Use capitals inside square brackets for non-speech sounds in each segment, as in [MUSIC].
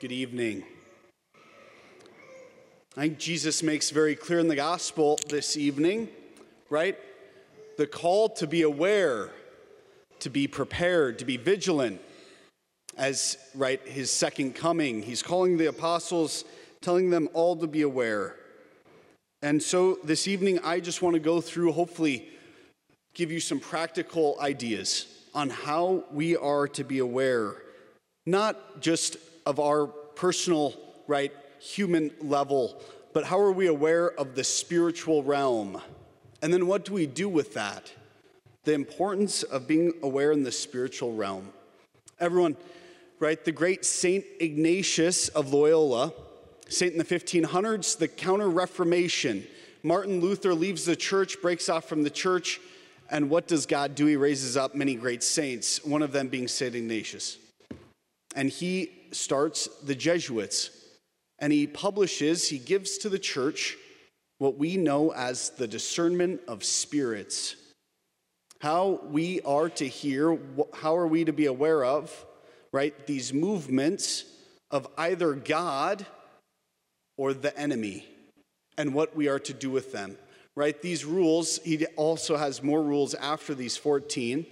Good evening. I think Jesus makes very clear in the gospel this evening, right? The call to be aware, to be prepared, to be vigilant as, right, his second coming. He's calling the apostles, telling them all to be aware. And so this evening, I just want to go through, hopefully, give you some practical ideas on how we are to be aware, not just of our personal, right, human level, but how are we aware of the spiritual realm? And then what do we do with that? The importance of being aware in the spiritual realm. Everyone, right, the great Saint Ignatius of Loyola, saint in the 1500s, the Counter Reformation. Martin Luther leaves the church, breaks off from the church, and what does God do? He raises up many great saints, one of them being Saint Ignatius. And he starts the Jesuits and he publishes, he gives to the church what we know as the discernment of spirits. How we are to hear, how are we to be aware of, right, these movements of either God or the enemy and what we are to do with them, right? These rules, he also has more rules after these 14,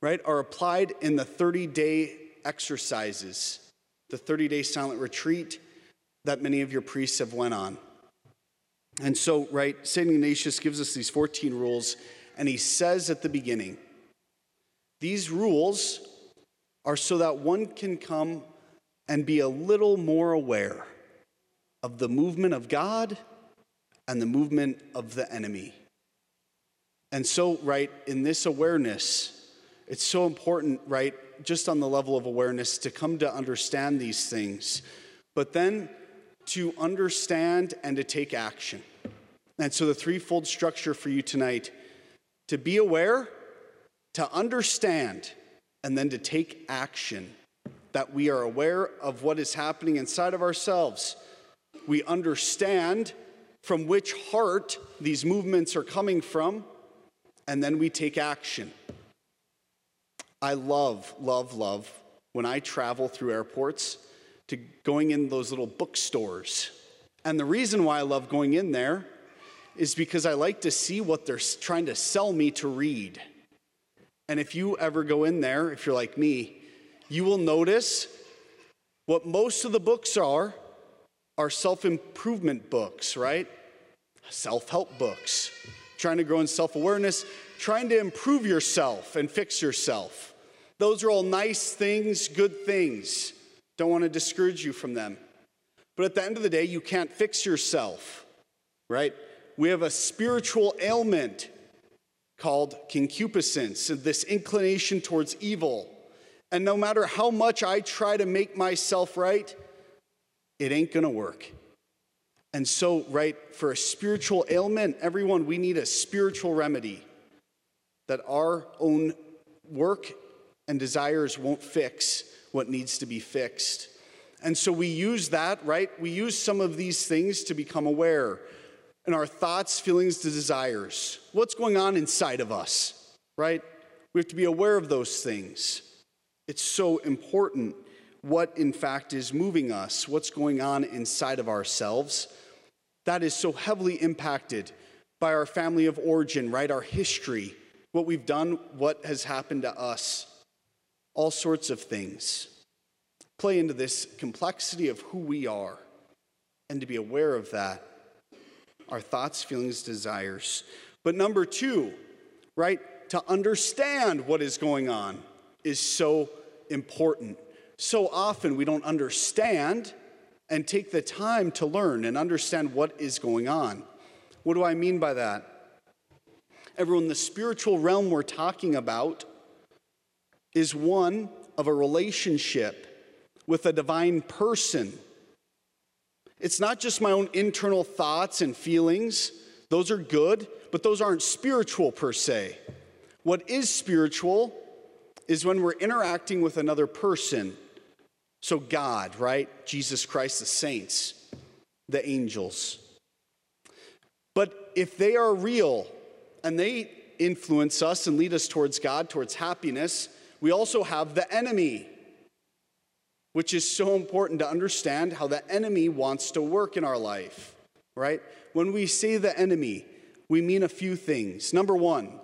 right, are applied in the 30 day exercises, the 30 day silent retreat that many of your priests have went on. And so, right, St. Ignatius gives us these 14 rules, and he says at the beginning, these rules are so that one can come and be a little more aware of the movement of God and the movement of the enemy. And so, right, in this awareness, it's so important, right, just on the level of awareness to come to understand these things. But then to understand and to take action. And so, the threefold structure for you tonight to be aware, to understand, and then to take action. That we are aware of what is happening inside of ourselves. We understand from which heart these movements are coming from, and then we take action. I love, love, love when I travel through airports to going in those little bookstores. And the reason why I love going in there is because I like to see what they're trying to sell me to read. And if you ever go in there, if you're like me, you will notice what most of the books are are self improvement books, right? Self help books, trying to grow in self awareness, trying to improve yourself and fix yourself. Those are all nice things, good things. Don't want to discourage you from them. But at the end of the day, you can't fix yourself, right? We have a spiritual ailment called concupiscence, this inclination towards evil. And no matter how much I try to make myself right, it ain't gonna work. And so, right, for a spiritual ailment, everyone, we need a spiritual remedy that our own work and desires won't fix what needs to be fixed. And so we use that, right? We use some of these things to become aware in our thoughts, feelings, desires. What's going on inside of us, right? We have to be aware of those things. It's so important what, in fact, is moving us, what's going on inside of ourselves. That is so heavily impacted by our family of origin, right? Our history, what we've done, what has happened to us all sorts of things play into this complexity of who we are. And to be aware of that, our thoughts, feelings, desires. But number two, right, to understand what is going on is so important. So often we don't understand and take the time to learn and understand what is going on. What do I mean by that? Everyone, the spiritual realm we're talking about is one of a relationship with a divine person. It's not just my own internal thoughts and feelings, those are good, but those aren't spiritual per se. What is spiritual is when we're interacting with another person. So, God, right? Jesus Christ, the saints, the angels. But if they are real and they influence us and lead us towards God, towards happiness, we also have the enemy, which is so important to understand how the enemy wants to work in our life, right? When we say the enemy, we mean a few things. Number one,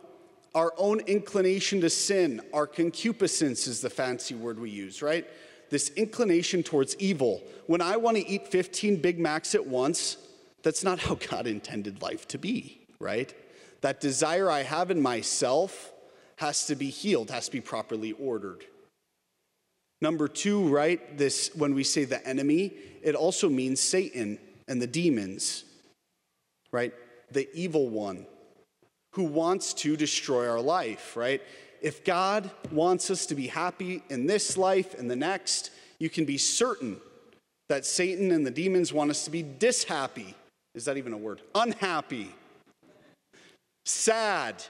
our own inclination to sin, our concupiscence is the fancy word we use, right? This inclination towards evil. When I want to eat 15 Big Macs at once, that's not how [LAUGHS] God intended life to be, right? That desire I have in myself has to be healed, has to be properly ordered. Number two, right? This, when we say the enemy, it also means Satan and the demons, right? The evil one who wants to destroy our life, right? If God wants us to be happy in this life and the next, you can be certain that Satan and the demons want us to be dishappy. Is that even a word? Unhappy, sad,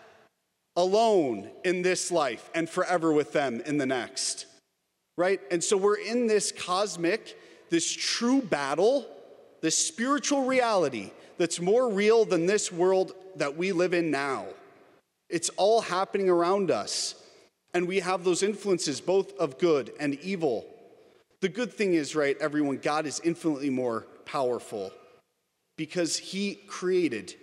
alone in this life, and forever with them in the next, right? And so we're in this cosmic, this true battle, this spiritual reality that's more real than this world that we live in now. It's all happening around us. And we have those influences, both of good and evil. The good thing is, right, everyone, God is infinitely more powerful because he created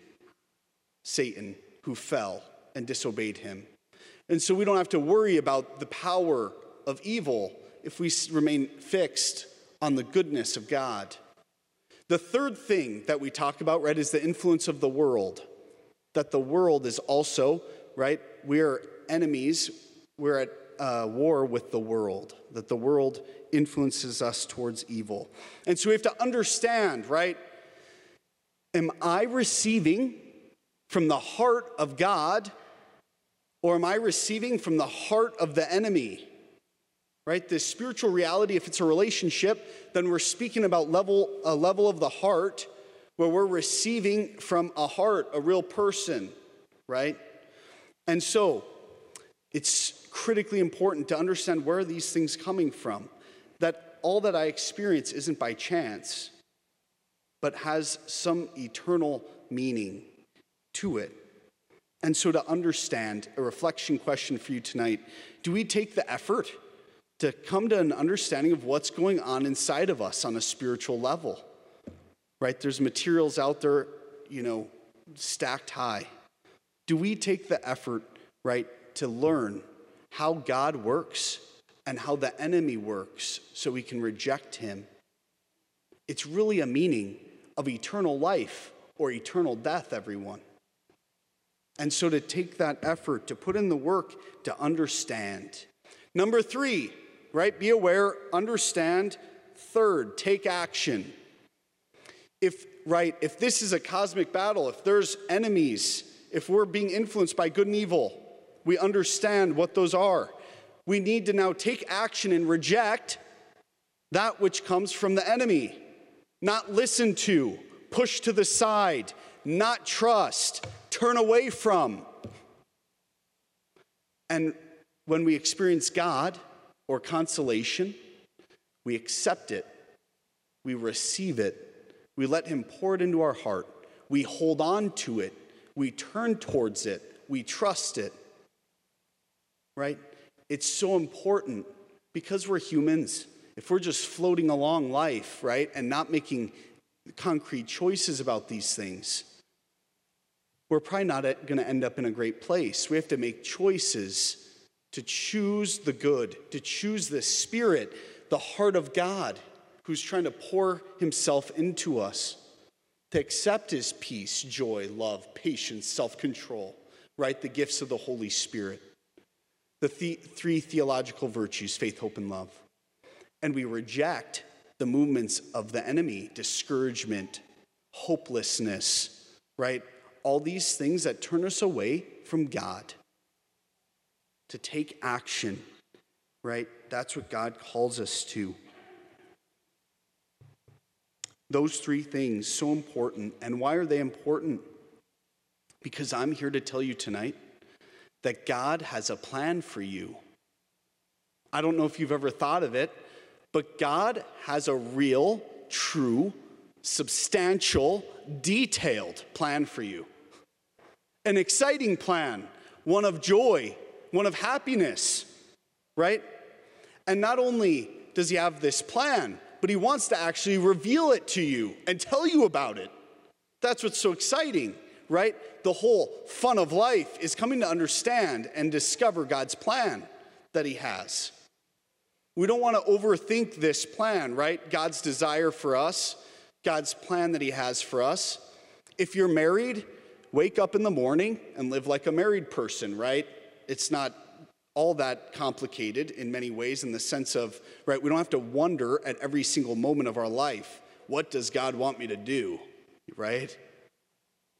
Satan who fell and disobeyed him. And so we don't have to worry about the power of evil if we remain fixed on the goodness of God. The third thing that we talk about, right, is the influence of the world. That the world is also, right, we're enemies, we're at uh, war with the world, that the world influences us towards evil. And so we have to understand, right, am I receiving from the heart of God or am I receiving from the heart of the enemy? right? This spiritual reality, if it's a relationship, then we're speaking about level, a level of the heart where we're receiving from a heart, a real person, right? And so it's critically important to understand where these things coming from. That all that I experience isn't by chance, but has some eternal meaning to it. And so, to understand, a reflection question for you tonight do we take the effort to come to an understanding of what's going on inside of us on a spiritual level. Right? There's materials out there, you know, stacked high. Do we take the effort, right, to learn how God works and how the enemy works so we can reject him? It's really a meaning of eternal life or eternal death, everyone. And so to take that effort, to put in the work to understand. Number three, right? Be aware, understand. Third, take action. If, right, if this is a cosmic battle, if there's enemies, if we're being influenced by good and evil, we understand what those are. We need to now take action and reject that which comes from the enemy, not listen to, push to the side, not trust, turn away from. And when we experience God, or consolation, we accept it, we receive it, we let Him pour it into our heart, we hold on to it, we turn towards it, we trust it. Right? It's so important because we're humans. If we're just floating along life, right, and not making concrete choices about these things, we're probably not going to end up in a great place. We have to make choices to choose the good, to choose the Spirit, the heart of God, who's trying to pour himself into us, to accept his peace, joy, love, patience, self control, right? The gifts of the Holy Spirit. The, the three theological virtues faith, hope, and love. And we reject the movements of the enemy discouragement, hopelessness, right? All these things that turn us away from God to take action, right? That's what God calls us to. Those three things, so important. And why are they important? Because I'm here to tell you tonight that God has a plan for you. I don't know if you've ever thought of it, but God has a real, true, substantial, detailed plan for you. An exciting plan, one of joy, one of happiness, right? And not only does he have this plan, but he wants to actually reveal it to you and tell you about it. That's what's so exciting, right? The whole fun of life is coming to understand and discover God's plan that he has. We don't want to overthink this plan, right? God's desire for us, God's plan that he has for us. If you're married, wake up in the morning and live like a married person, right? It's not all that complicated in many ways in the sense of, right, we don't have to wonder at every single moment of our life, what does God want me to do, right?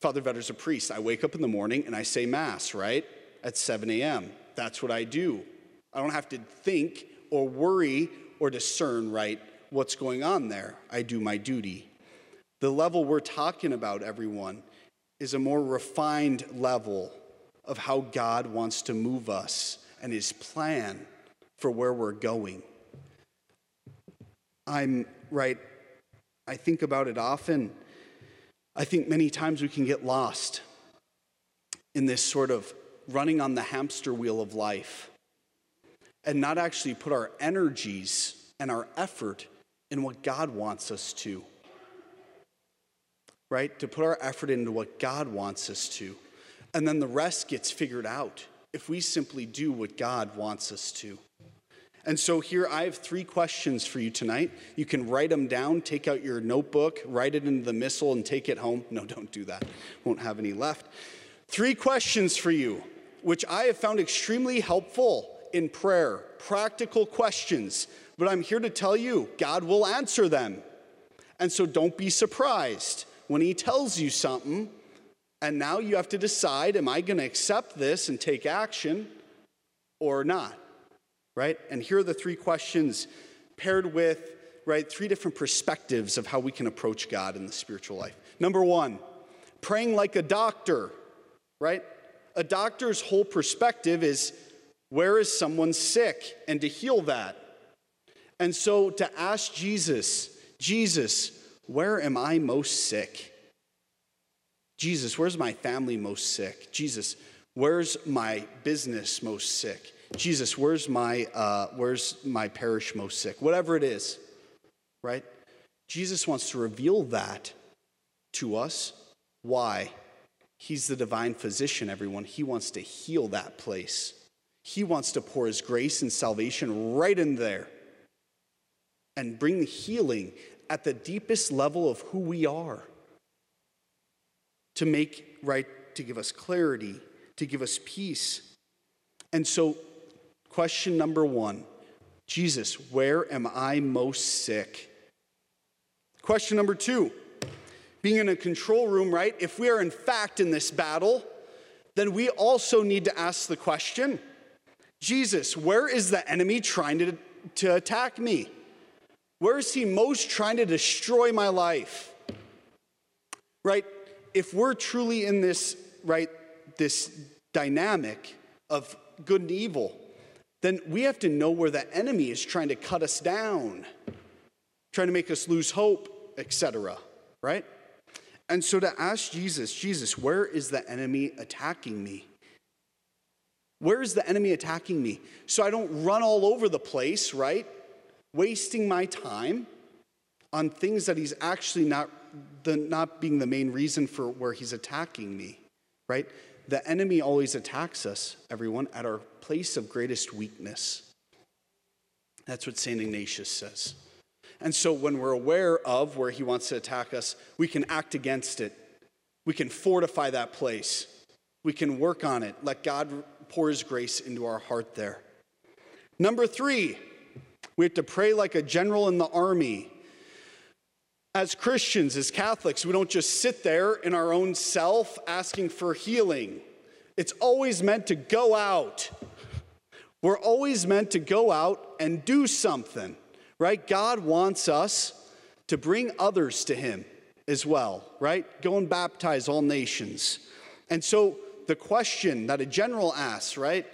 Father Vetter's a priest. I wake up in the morning and I say Mass, right? At 7 a.m. That's what I do. I don't have to think or worry or discern, right, what's going on there. I do my duty. The level we're talking about, everyone, is a more refined level of how God wants to move us and his plan for where we're going. I'm right, I think about it often. I think many times we can get lost in this sort of running on the hamster wheel of life and not actually put our energies and our effort in what God wants us to. Right? To put our effort into what God wants us to. And then the rest gets figured out if we simply do what God wants us to. And so here I have three questions for you tonight. You can write them down, take out your notebook, write it into the missal, and take it home. No, don't do that. Won't have any left. Three questions for you, which I have found extremely helpful in prayer. Practical questions. But I'm here to tell you, God will answer them. And so don't be surprised when He tells you something and now you have to decide am I going to accept this and take action or not? Right? And here are the three questions paired with, right, three different perspectives of how we can approach God in the spiritual life. Number one, praying like a doctor, right? A doctor's whole perspective is where is someone sick and to heal that. And so to ask Jesus, Jesus, where am I most sick? Jesus, where's my family most sick? Jesus, where's my business most sick? Jesus, where's my, uh, where's my parish most sick? Whatever it is, right? Jesus wants to reveal that to us. Why? He's the divine physician, everyone. He wants to heal that place. He wants to pour his grace and salvation right in there and bring the healing at the deepest level of who we are to make right, to give us clarity, to give us peace. And so, question number one Jesus, where am I most sick? Question number two being in a control room, right? If we are in fact in this battle, then we also need to ask the question Jesus, where is the enemy trying to, to attack me? Where is he most trying to destroy my life? Right? if we're truly in this, right, this dynamic of good and evil, then we have to know where the enemy is trying to cut us down, trying to make us lose hope, etc. Right? And so to ask Jesus, Jesus, where is the enemy attacking me? Where is the enemy attacking me? So I don't run all over the place, right? Wasting my time on things that he's actually not the, not being the main reason for where he's attacking me, right? The enemy always attacks us, everyone, at our place of greatest weakness. That's what St. Ignatius says. And so when we're aware of where he wants to attack us, we can act against it. We can fortify that place. We can work on it. Let God pour his grace into our heart there. Number three, we have to pray like a general in the army as Christians, as Catholics, we don't just sit there in our own self asking for healing. It's always meant to go out. We're always meant to go out and do something, right? God wants us to bring others to Him as well, right? Go and baptize all nations. And so the question that a general asks, right?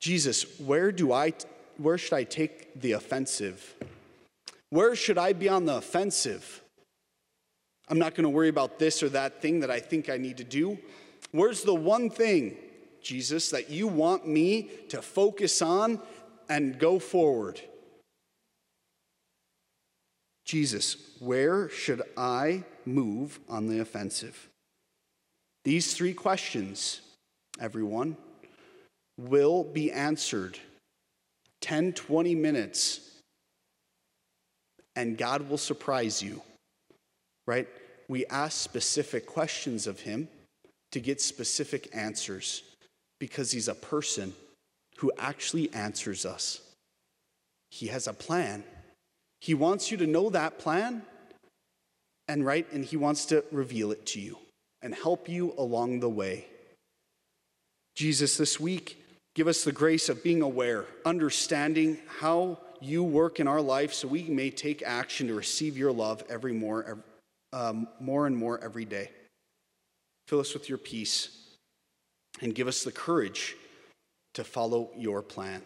Jesus, where do I where should I take the offensive? Where should I be on the offensive? I'm not going to worry about this or that thing that I think I need to do. Where's the one thing, Jesus, that you want me to focus on and go forward? Jesus, where should I move on the offensive? These three questions, everyone, will be answered 10, 20 minutes, and God will surprise you, right? We ask specific questions of Him to get specific answers because He's a person who actually answers us. He has a plan. He wants you to know that plan and right and he wants to reveal it to you and help you along the way. Jesus this week give us the grace of being aware, understanding how you work in our life so we may take action to receive your love every more um, more and more every day. Fill us with your peace and give us the courage to follow your plan.